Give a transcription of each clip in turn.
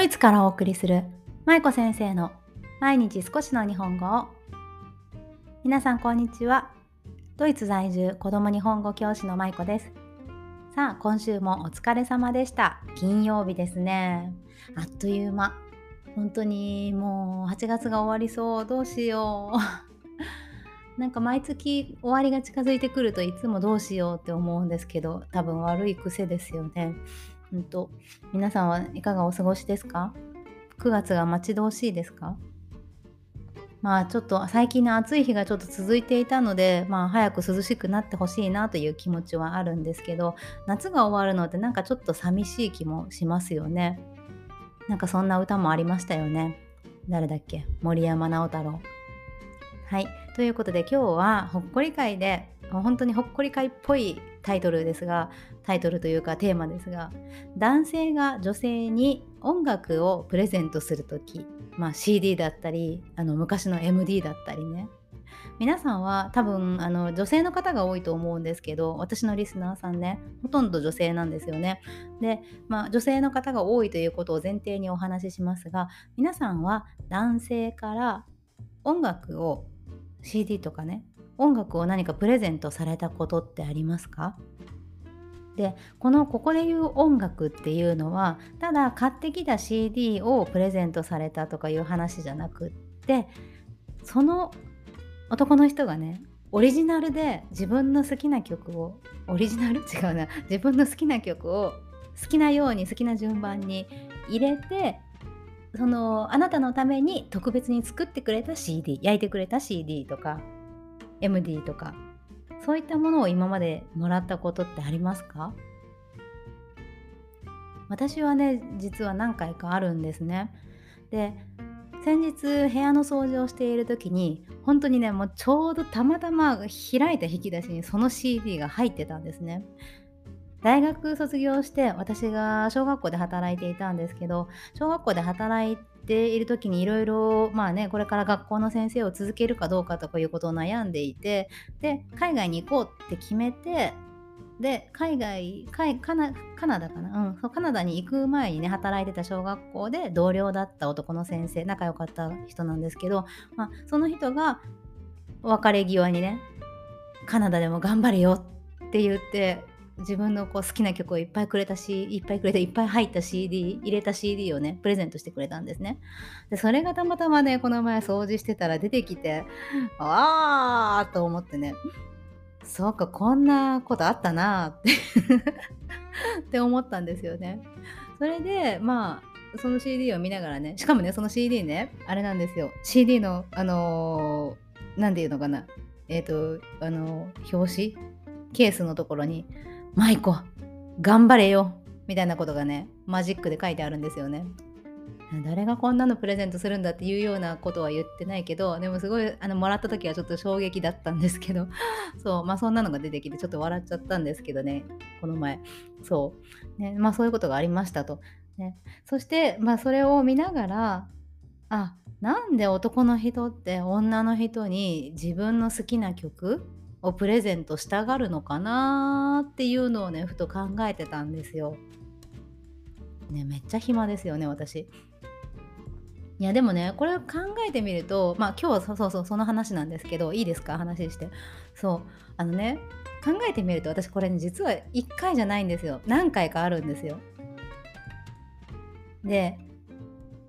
ドイツからお送りする舞子先生の毎日少しの日本語を。皆さんこんにちは。ドイツ在住子供日本語教師の舞子です。さあ今週もお疲れ様でした。金曜日ですね。あっという間。本当にもう8月が終わりそう。どうしよう。なんか毎月終わりが近づいてくるといつもどうしようって思うんですけど多分悪い癖ですよね。うんと、皆さんはいかがお過ごしですか ?9 月が待ち遠しいですか？まあちょっと最近の暑い日がちょっと続いていたので、まあ早く涼しくなってほしいなという気持ちはあるんですけど、夏が終わるのってなんかちょっと寂しい気もしますよね。なんかそんな歌もありましたよね。誰だっけ？森山直太朗。はい。ということで今日はほっこり会で本当にほっこり会っぽいタイトルですがタイトルというかテーマですが男性が女性に音楽をプレゼントする時、まあ、CD だったりあの昔の MD だったりね皆さんは多分あの女性の方が多いと思うんですけど私のリスナーさんねほとんど女性なんですよね。で、まあ、女性の方が多いということを前提にお話ししますが皆さんは男性から音楽を CD とかね音楽を何かプレゼントされたことってありますか？でこのここで言う音楽っていうのはただ買ってきた CD をプレゼントされたとかいう話じゃなくってその男の人がねオリジナルで自分の好きな曲をオリジナル？違うな。自分の好きな曲を好きなように好きな順番に入れてそのあなたのために特別に作ってくれた CD 焼いてくれた CD とか MD とかそういったものを今までもらったことってありますか？私はね実は何回かあるんですね。で先日部屋の掃除をしている時に本当にねもうちょうどたまたま開いた引き出しにその CD が入ってたんですね。大学卒業して私が小学校で働いていたんですけど小学校で働いている時にいろいろまあねこれから学校の先生を続けるかどうかとかいうことを悩んでいてで海外に行こうって決めてで海外カナダかな、うん、カナダに行く前にね働いてた小学校で同僚だった男の先生仲良かった人なんですけど、まあ、その人が別れ際にねカナダでも頑張れよって言って自分のこう好きな曲をいっぱいくれたしいっぱいくれていっぱい入った CD 入れた CD をねプレゼントしてくれたんですね。でそれがたまたまねこの前掃除してたら出てきてああと思ってねそうかこんなことあったなってって思ったんですよね。それでまあその CD を見ながらねしかもねその CD ねあれなんですよ。CD のあの何、ー、て言うのかなえっ、ー、とあのー、表紙？ケースのところに舞子頑張れよみたいなことがねマジックで書いてあるんですよね。誰がこんなのプレゼントするんだっていうようなことは言ってないけどでもすごいあのもらった時はちょっと衝撃だったんですけど そうまあそんなのが出てきてちょっと笑っちゃったんですけどねこの前。そう、ね、まあそういうことがありましたと、ね、そしてまあそれを見ながらあなんで男の人って女の人に自分の好きな曲をプレゼントしたがるのかなっていうのをねふと考えてたんですよ。ねめっちゃ暇ですよね私。いやでもねこれを考えてみるとまあ今日はそうそうそうその話なんですけどいいですか？話して。そう。あのね考えてみると私これね実は1回じゃないんですよ。何回かあるんですよ。で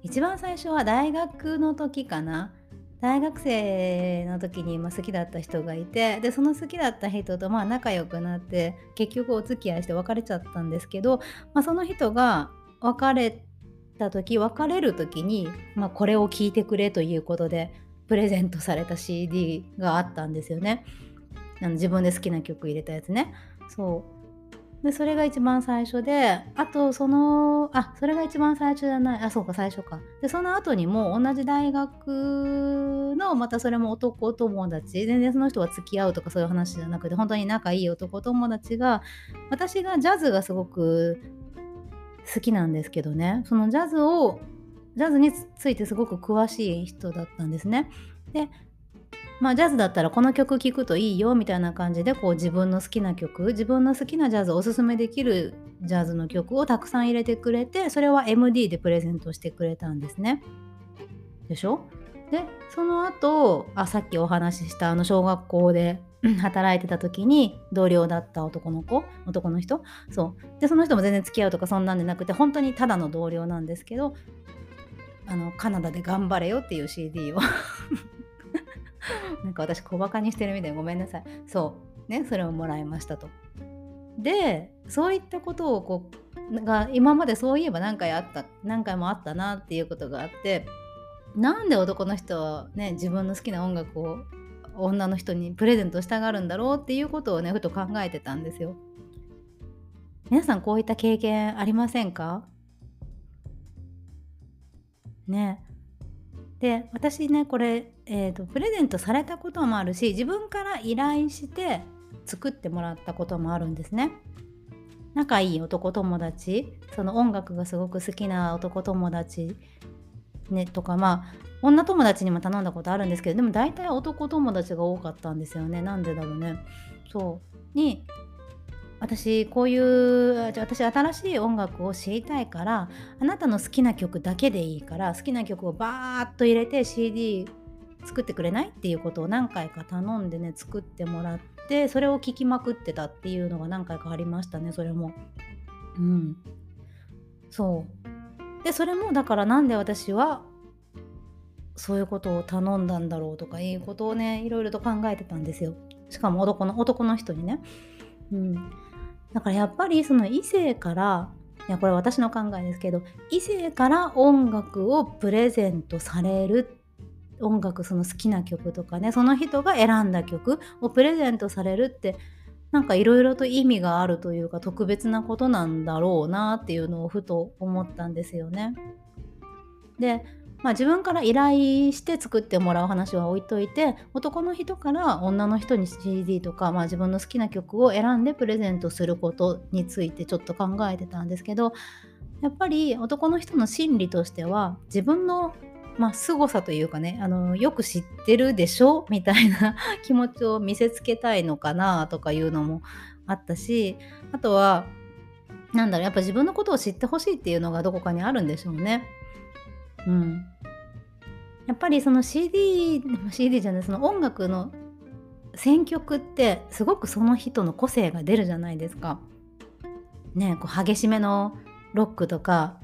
一番最初は大学の時かな。大学生の時に好きだった人がいてでその好きだった人とまあ仲良くなって結局お付き合いして別れちゃったんですけど、まあ、その人が別れた時別れる時に、まあ、これを聞いてくれということでプレゼントされた CD があったんですよね。あの自分で好きな曲入れたやつね。そうでそれが一番最初であとそのあそれが一番最初じゃないあそうか最初か。でその後にも同じ大学のまたそれも男友達全然その人は付き合うとかそういう話じゃなくて本当に仲いい男友達が私がジャズがすごく好きなんですけどね。そのジャズをジャズについてすごく詳しい人だったんですね。でまあジャズだったらこの曲聴くといいよみたいな感じでこう自分の好きな曲自分の好きなジャズおすすめできるジャズの曲をたくさん入れてくれてそれは MD でプレゼントしてくれたんですね。でしょ？でその後あさっきお話ししたあの小学校で 働いてた時に同僚だった男の子男の人？そう。でその人も全然付き合うとかそんなんでなくて本当にただの同僚なんですけどあのカナダで頑張れよっていう CD をなんか私小バカにしてるみたいごめんなさい。そう。ねそれをもらいましたと。でそういったことをこうが今までそういえば何回あった何回もあったなっていうことがあってなんで男の人はね自分の好きな音楽を女の人にプレゼントしたがるんだろうっていうことをねふと考えてたんですよ。皆さんこういった経験ありませんか？ね。で私ねこれ、えーと、プレゼントされたこともあるし自分から依頼して作ってもらったこともあるんですね。仲いい男友達その音楽がすごく好きな男友達ねとかまあ女友達にも頼んだことあるんですけどでも大体男友達が多かったんですよね。なんでだろうね。そう。に私こういう私新しい音楽を知りたいからあなたの好きな曲だけでいいから好きな曲をバーッと入れて CD 作ってくれないっていうことを何回か頼んでね作ってもらってそれを聴きまくってたっていうのが何回かありましたねそれも。うん。そう。でそれもだからなんで私はそういうことを頼んだんだろうとかいうことをねいろいろと考えてたんですよ。しかも男の男の人にね。うん。だからやっぱりその異性からいやこれ私の考えですけど異性から音楽をプレゼントされる音楽その好きな曲とかねその人が選んだ曲をプレゼントされるってなんかいろいろと意味があるというか特別なことなんだろうなっていうのをふと思ったんですよね。でまあ、自分から依頼して作ってもらう話は置いといて男の人から女の人に CD とか、まあ、自分の好きな曲を選んでプレゼントすることについてちょっと考えてたんですけどやっぱり男の人の心理としては自分のまあ、凄さというかねあのよく知ってるでしょ？みたいな 気持ちを見せつけたいのかなとかいうのもあったしあとはなんだろうやっぱ自分のことを知ってほしいっていうのがどこかにあるんでしょうね。うん、やっぱりその CD, CD じゃないその音楽の選曲ってすごくその人の個性が出るじゃないですか。ねこう激しめのロックとか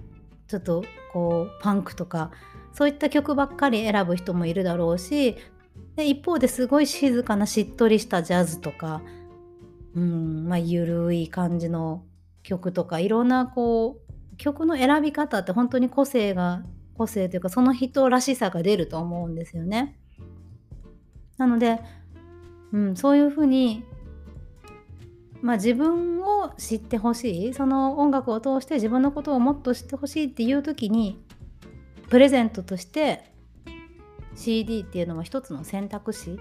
ちょっとこうパンクとかそういった曲ばっかり選ぶ人もいるだろうしで一方ですごい静かなしっとりしたジャズとかうんまあゆるい感じの曲とかいろんなこう曲の選び方って本当に個性が個性というかその人らしさが出ると思うんですよね。なので、うん、そういうふうに、まあ、自分を知ってほしいその音楽を通して自分のことをもっと知ってほしいっていう時にプレゼントとして CD っていうのは一つの選択肢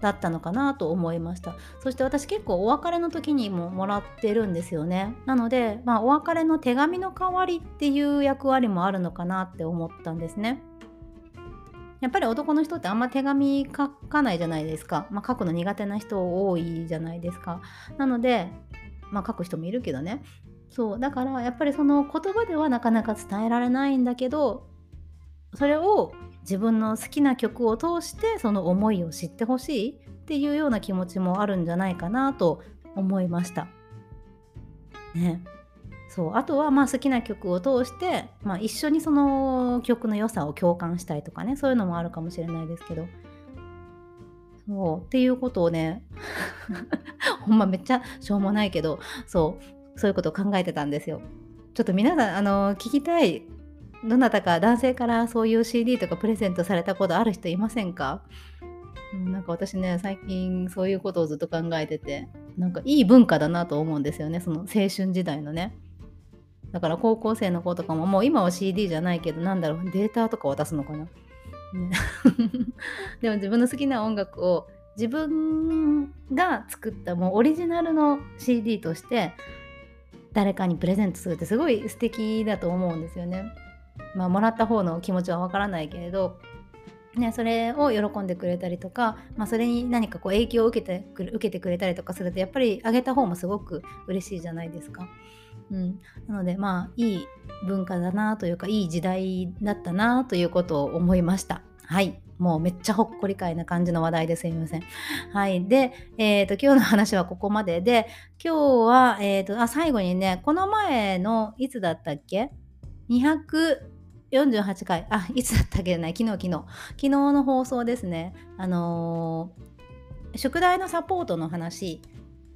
だったのかなと思いました。そして私結構お別れの時にももらってるんですよね。なので、まあ、お別れの手紙の代わりっていう役割もあるのかなって思ったんですね。やっぱり男の人ってあんま手紙書かないじゃないですか、まあ、書くの苦手な人多いじゃないですか。なのでまあ書く人もいるけどね。そう。だからやっぱりその言葉ではなかなか伝えられないんだけどそれを自分の好きな曲を通してその思いを知ってほしいっていうような気持ちもあるんじゃないかなと思いました。ね。そうあとはまあ好きな曲を通して、まあ、一緒にその曲の良さを共感したいとかねそういうのもあるかもしれないですけどそうっていうことをね ほんまめっちゃしょうもないけどそうそういうことを考えてたんですよ。ちょっと皆さんあの聞きたいどなたか男性からそういう CD とかプレゼントされたことある人いませんか？なんか私ね最近そういうことをずっと考えててなんかいい文化だなと思うんですよねその青春時代のね。だから高校生の子とかももう今は CD じゃないけどなんだろうデータとか渡すのかな、ね、でも自分の好きな音楽を自分が作ったもうオリジナルの CD として誰かにプレゼントするってすごい素敵だと思うんですよね。まあ、もらった方の気持ちはわからないけれどね、それを喜んでくれたりとか、まあ、それに何かこう影響を受けてく受けてくれたりとかするとやっぱりあげた方もすごく嬉しいじゃないですか。うん、なのでまあいい文化だなというかいい時代だったなということを思いました。はいもうめっちゃほっこりかいな感じの話題ですいません。はい。で、えっ、ー、と、今日の話はここまでで、今日は、えっ、ー、と、あ、最後にね、この前の、いつだったっけ？48回。あ、いつだったっけ？ない昨日、昨日。昨日の放送ですね。あのー、宿題のサポートの話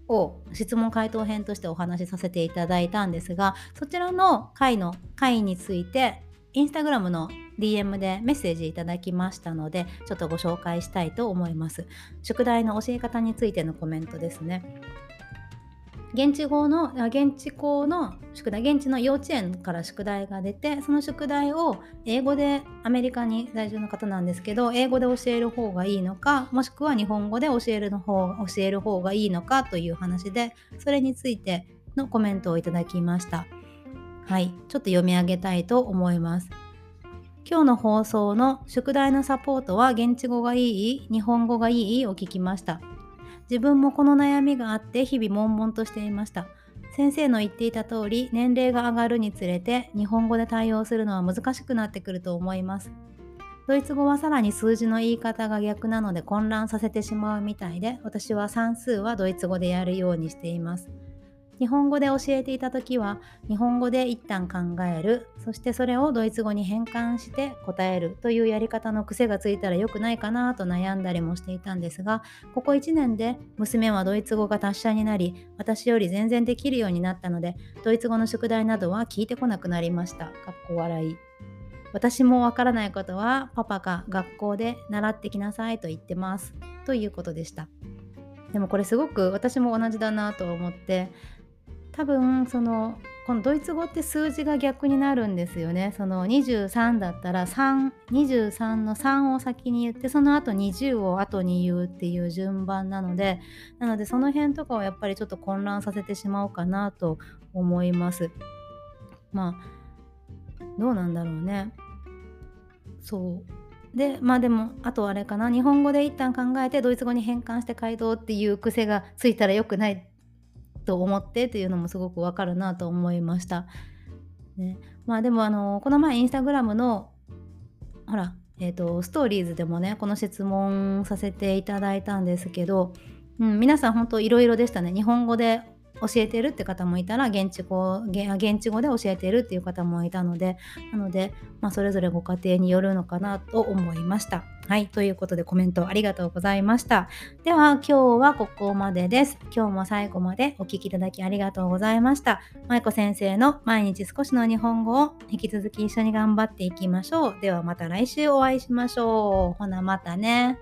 を質問回答編としてお話しさせていただいたんですがそちらの回の回についてインスタグラムの DM でメッセージいただきましたのでちょっとご紹介したいと思います宿題の教え方についてのコメントですね現地語の現地校の宿題現地の幼稚園から宿題が出てその宿題を英語でアメリカに在住の方なんですけど英語で教える方がいいのかもしくは日本語で教えるの方教える方がいいのかという話でそれについてのコメントをいただきました。はい。ちょっと読み上げたいと思います。今日の放送の宿題のサポートは現地語がいい？日本語がいい？を聞きました。自分もこの悩みがあって日々悶々としていました。先生の言っていた通り年齢が上がるにつれて日本語で対応するのは難しくなってくると思います。ドイツ語はさらに数字の言い方が逆なので混乱させてしまうみたいで私は算数はドイツ語でやるようにしています。日本語で教えていた時は日本語で一旦考える。そしてそれをドイツ語に変換して答えるというやり方の癖がついたら良くないかなと悩んだりもしていたんですがここ1年で娘はドイツ語が達者になり私より全然できるようになったのでドイツ語の宿題などは聞いてこなくなりました。かっこ笑い。私もわからないことはパパが学校で習ってきなさいと言ってます。ということでした。でもこれすごく私も同じだなと思って多分そのこのドイツ語って数字が逆になるんですよね。その23だったら323の3を先に言ってその後20を後に言うっていう順番なのでなのでその辺とかはやっぱりちょっと混乱させてしまおうかなと思います。まあどうなんだろうね。そうでまあでもあとあれかな日本語で一旦考えてドイツ語に変換して回答っていう癖がついたらよくないと思ってっていうのもすごくわかるなと思いました。ね、まあでもあのこの前インスタグラムのほら、えーと、ストーリーズでもねこの質問させていただいたんですけど、うん、皆さん本当いろいろでしたね日本語で教えてるって方もいたら現地語現地語で教えてるっていう方もいたのでなので、まあ、それぞれご家庭によるのかなと思いました。はい。ということでコメントありがとうございました。では今日はここまでです。今日も最後までお聴きいただきありがとうございました。舞子先生の毎日少しの日本語を引き続き一緒に頑張っていきましょう。ではまた来週お会いしましょう。ほなまたね。